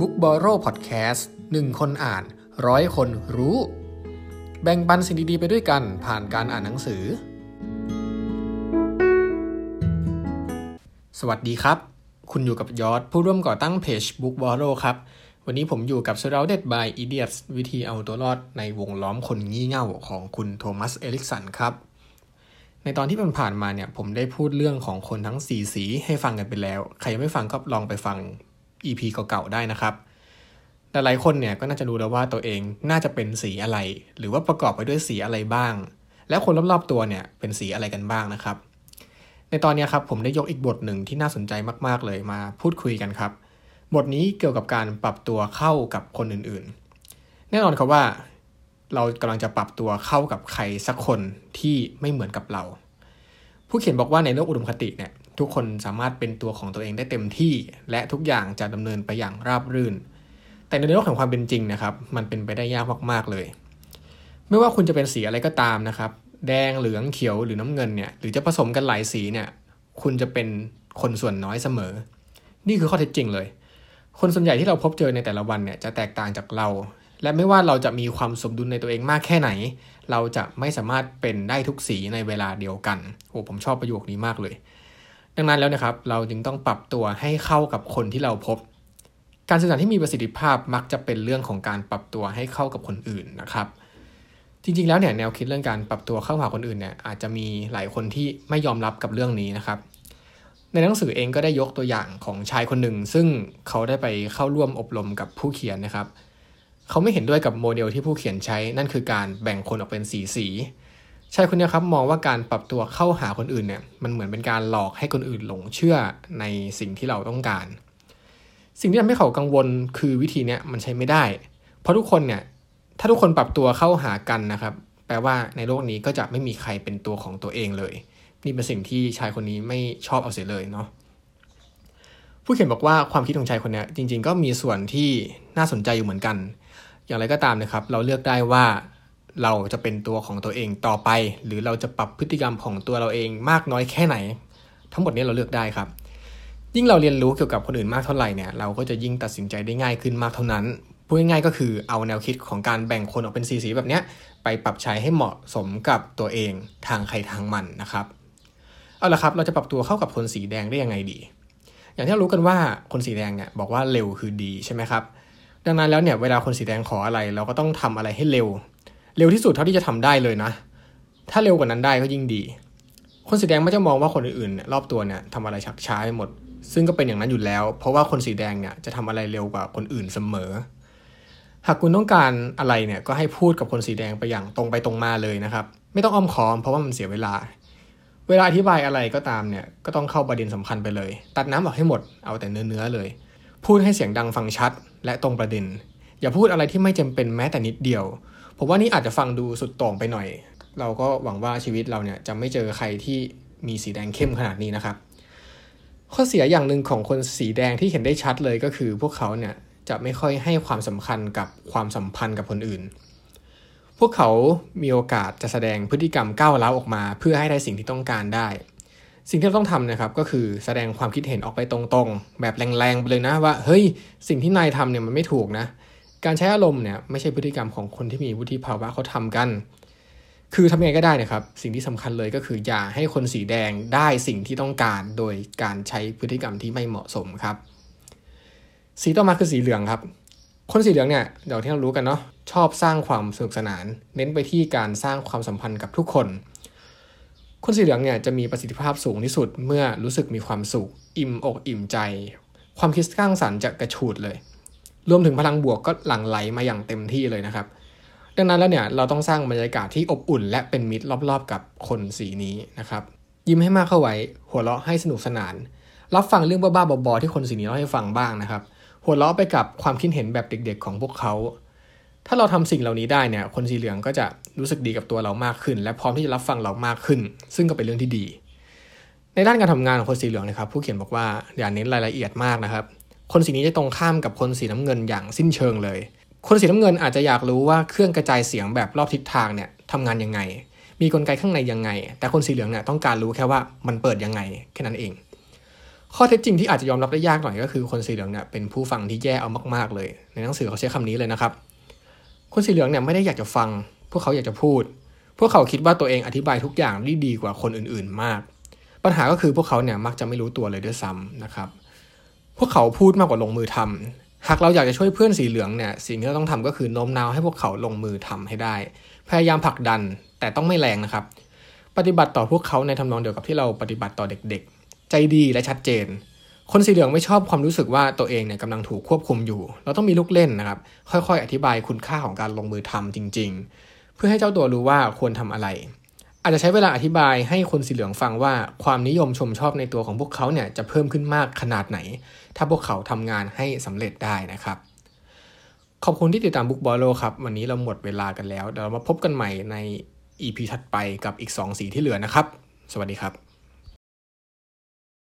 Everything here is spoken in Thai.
Book b o r r o w Podcast หนึ่งคนอ่านร้อยคนรู้ แบ่งปันสิ่งดีๆไปด้วยกันผ่านการอ่านหนังสือ สวัสดีครับ คุณอยู่กับยอดผู้ร่วมก่อตั้งเพจ Book b o r r o w ครับ วันนี้ผมอยู่กับ Surrounded by Idiots วิธีเอาตัวรอดในวงล้อมคนงี่เง่าของคุณโทมัสเอลิกสันครับในตอนที่ผ่านมาเนี่ยผมได้พูดเรื่องของคนทั้ง 4 สีให้ฟังกันไปแล้ว ใครยังไม่ฟังก็ลองไปฟัง EP เก่าๆได้นะครับหลายคนเนี่ยก็น่าจะรู้แล้วว่าตัวเองน่าจะเป็นสีอะไร หรือว่าประกอบไปด้วยสีอะไรบ้าง และคนรอบๆตัวเนี่ยเป็นสีอะไรกันบ้างนะครับ ในตอนนี้ครับผมได้ยกอีกบทหนึ่งที่น่าสนใจมากๆเลยมาพูดคุยกันครับ บทนี้เกี่ยวกับการปรับตัวเข้ากับคนอื่นๆ แน่นอนครับว่าเรากำลังจะปรับตัวเข้ากับใครสักคนที่ไม่เหมือนกับเรา ผู้เขียนบอกว่าในโลกอุดมคติเนี่ย ทุกคนสามารถเป็นตัวของตัวเองได้เต็มที่ และทุกอย่างจะดำเนินไปอย่างราบรื่น แต่ในโลกแห่งความเป็นจริงนะครับ มันเป็นไปได้ยากมากๆเลย ไม่ว่าคุณจะเป็นสีอะไรก็ตามนะครับ แดงเหลืองเขียวหรือน้ำเงินเนี่ยหรือจะผสมกันหลายสีเนี่ยคุณจะเป็นคนส่วนน้อยเสมอ นี่คือข้อเท็จจริงเลย คนส่วนใหญ่ที่เราพบเจอในแต่ละวันเนี่ยจะแตกต่างจากเรา และไม่ว่าเราจะมีความสมดุลในตัวเองมากแค่ไหน เราจะไม่สามารถเป็นได้ทุกสีในเวลาเดียวกัน โอ้ผมชอบประโยคนี้มากเลย ดังนั้นแล้วนะครับ เราจึงต้องปรับตัวให้เข้ากับคนที่เราพบ การสื่อสารที่มีประสิทธิภาพมักจะเป็นเรื่องของการปรับตัวให้เข้ากับคนอื่นนะครับ จริงๆ แล้วเนี่ยแนวคิดเรื่องการปรับตัวเข้าหาคนอื่นเนี่ยอาจจะมีหลายคนที่ไม่ยอมรับกับเรื่องนี้นะครับ ในหนังสือเองก็ได้ยกตัวอย่างของชายคนหนึ่ง ซึ่งเขาได้ไปเข้าร่วมอบรมกับผู้เขียนนะครับ เขาไม่เห็นด้วยกับโมเดลที่ผู้เขียนใช้ นั่นคือการแบ่งคนออกเป็นสีสี ชายคนนี้ครับมองว่าการปรับตัวเข้าหาคนอื่นเนี่ยมันเหมือนเป็นการหลอกให้คนอื่นหลงเชื่อในสิ่งที่เราต้องการ สิ่งที่ทำให้เขากังวลคือวิธีนี้มันใช้ไม่ได้ เพราะทุกคนเนี่ยถ้าทุกคนปรับตัวเข้าหากันนะครับ แปลว่าในโลกนี้ก็จะไม่มีใครเป็นตัวของตัวเองเลย นี่เป็นสิ่งที่ชายคนนี้ไม่ชอบเอาเสียเลยเนาะผู้เขียนบอกว่าความคิดของชายคนนี้จริง ๆ ก็มีส่วนที่น่าสนใจอยู่เหมือนกัน อย่างไรก็ตามนะครับ เราเลือกได้ว่า เราจะเป็นตัวของตัวเองต่อไป หรือเราจะปรับพฤติกรรมของตัวเราเองมากน้อยแค่ไหน ทั้งหมดนี้เราเลือกได้ครับ ยิ่งเราเรียนรู้เกี่ยวกับคนอื่นมากเท่าไหร่เนี่ยเราก็จะยิ่งตัดสินใจได้ง่ายขึ้นมากเท่านั้นพูดง่ายๆก็คือเอาแนวคิดของการแบ่งคนออกเป็นสีสีแบบนี้ไปปรับใช้ให้เหมาะสมกับตัวเองทางใครทางมันนะครับเอาละครับเราจะปรับตัวเข้ากับคนสีแดงได้ยังไงดี อย่างที่เรารู้กันว่าคนสีแดงเนี่ยบอกว่าเร็วคือดีใช่ไหมครับดังนั้นแล้วเนี่ยเวลาคนสีแดงขออะไร เราก็ต้องทำอะไรให้เร็ว เร็วที่สุดเท่าที่จะทำได้เลยนะ ถ้าเร็วกว่านั้นได้ก็ยิ่งดี คนสีแดงไม่จะมองว่าคนอื่นๆรอบตัวเนี่ยทำอะไรชักช้าไปหมด ซึ่งก็เป็นอย่างนั้นอยู่แล้ว เพราะว่าคนสีแดงเนี่ยจะทำอะไรเร็วกว่าคนอื่นเสมอ หากคุณต้องการอะไรเนี่ยก็ให้พูดกับคนสีแดงไปอย่างตรงไปตรงมาเลยนะครับ ไม่ต้องอ้อมค้อมเพราะว่ามันเสียเวลา เวลาอธิบายอะไรก็ตามเนี่ยก็ต้องเข้าประเด็นสำคัญไปเลย ตัดน้ำออกให้หมดเอาแต่เนื้อๆเลย พูดให้เสียงดังฟังชัด และตรงประเด็น อย่าพูดอะไรที่ไม่จำเป็นแม้แต่นิดเดียว ผมว่านี่อาจจะฟังดูสุดโต่งไปหน่อย เราก็หวังว่าชีวิตเราเนี่ยจะไม่เจอใครที่มีสีแดงเข้มขนาดนี้นะครับ ข้อเสียอย่างหนึ่งของคนสีแดงที่เห็นได้ชัดเลยก็คือ พวกเขาเนี่ยจะไม่ค่อยให้ความสำคัญกับความสัมพันธ์กับคนอื่น พวกเขามีโอกาสจะแสดงพฤติกรรมก้าวร้าวออกมา เพื่อให้ได้สิ่งที่ต้องการได้ สิ่งที่เราต้องทำนะครับก็คือแสดงความคิดเห็นออกไปตรงๆ แบบแรงๆไปเลยนะว่า เฮ้ยสิ่งที่นายทำเนี่ยมันไม่ถูกนะ การใช้อารมณ์เนี่ยไม่ใช่พฤติกรรมของคนที่มีวุฒิภาวะเขาทำกัน คือทำยังไงก็ได้นะครับ สิ่งที่สำคัญเลยก็คืออย่าให้คนสีแดงได้สิ่งที่ต้องการ โดยการใช้พฤติกรรมที่ไม่เหมาะสมครับ สีต่อมาคือสีเหลืองครับ คนสีเหลืองเนี่ยเดี๋ยวที่เรารู้กันเนาะชอบสร้างความสนุกสนาน เน้นไปที่การสร้างความสัมพันธ์กับทุกคน คนสีเหลืองเนี่ยจะมีประสิทธิภาพสูงที่สุดเมื่อรู้สึกมีความสุข อิ่มอกอิ่มใจ ความคิดสร้างสรรค์จะกระฉูดเลย รวมถึงพลังบวกก็หลั่งไหลมาอย่างเต็มที่เลยนะครับ ดังนั้นแล้วเนี่ยเราต้องสร้างบรรยากาศที่อบอุ่น และเป็นมิตรรอบๆ กับคนสีนี้นะครับ ยิ้มให้มากเข้าไว้ หัวเราะให้สนุกสนาน รับฟังเรื่องบ้าๆบอๆที่คนสีนี้เล่าให้ฟังบ้างนะครับ หัวเราะไปกับความคิดเห็นแบบเด็ก ๆ ของพวกเขา ถ้าเราทำสิ่งเหล่านี้ได้เนี่ย คนสีเหลืองก็จะรู้สึกดีกับตัวเรามากขึ้น และพร้อมที่จะรับฟังเรามากขึ้น ซึ่งก็เป็นเรื่องที่ดีในด้านการทำงานของคนสีเหลืองนะครับผู้เขียนบอกว่าอย่าเน้นรายละเอียดมากนะครับ คนสีนี้จะตรงข้ามกับคนสีน้ำเงินอย่างสิ้นเชิงเลย คนสีน้ำเงินอาจจะอยากรู้ว่าเครื่องกระจายเสียงแบบรอบทิศทางเนี่ยทำงานยังไง มีกลไกข้างในยังไง แต่คนสีเหลืองเนี่ยต้องการรู้แค่ว่ามันเปิดยังไงแค่นั้นเอง ข้อเท็จจริงที่อาจจะยอมรับได้ยากหน่อยก็คือคนสีเหลืองเนี่ยเป็นผู้ฟังที่แย่เอามากๆเลย ในหนังสือเขาใช้คำนี้เลยนะครับ คนสีเหลืองเนี่ยไม่ได้อยากจะฟัง พวกเขาอยากจะพูด พวกเขาคิดว่าตัวเองอธิบายทุกอย่างได้ดีกว่าคนอื่นๆมาก ปัญหาก็คือพวกเขาเนี่ยมักจะไม่รู้ตัวเลยด้วยซ้ำนะครับ พวกเขาพูดมากกว่าลงมือทำหากเราอยากจะช่วยเพื่อนสีเหลืองเนี่ยสิ่งที่เราต้องทำก็คือโน้มน้าวให้พวกเขาลงมือทำให้ได้ พยายามผลักดันแต่ต้องไม่แรงนะครับ ปฏิบัติต่อพวกเขาในทำนองเดียวกับที่เราปฏิบัติต่อเด็กๆ ใจดีและชัดเจน คนสีเหลืองไม่ชอบความรู้สึกว่าตัวเองเนี่ยกำลังถูกควบคุมอยู่ เราต้องมีลูกเล่นนะครับ ค่อยๆ อธิบายคุณค่าของการลงมือทำจริง ๆ เพื่อให้เจ้าตัวรู้ว่าควรทำอะไร อาจจะใช้เวลาอธิบายให้คนสีเหลืองฟังว่าความนิยมชมชอบในตัวของพวกเขาเนี่ยจะเพิ่มขึ้นมากขนาดไหน ถ้าพวกเขาทำงานให้สำเร็จได้นะครับ ขอบคุณที่ติดตามบุ๊กบอลโลครับ วันนี้เราหมดเวลากันแล้ว เดี๋ยวเรามาพบกันใหม่ใน EP ถัดไปกับอีก 2 สีที่เหลือนะครับ สวัสดีครับ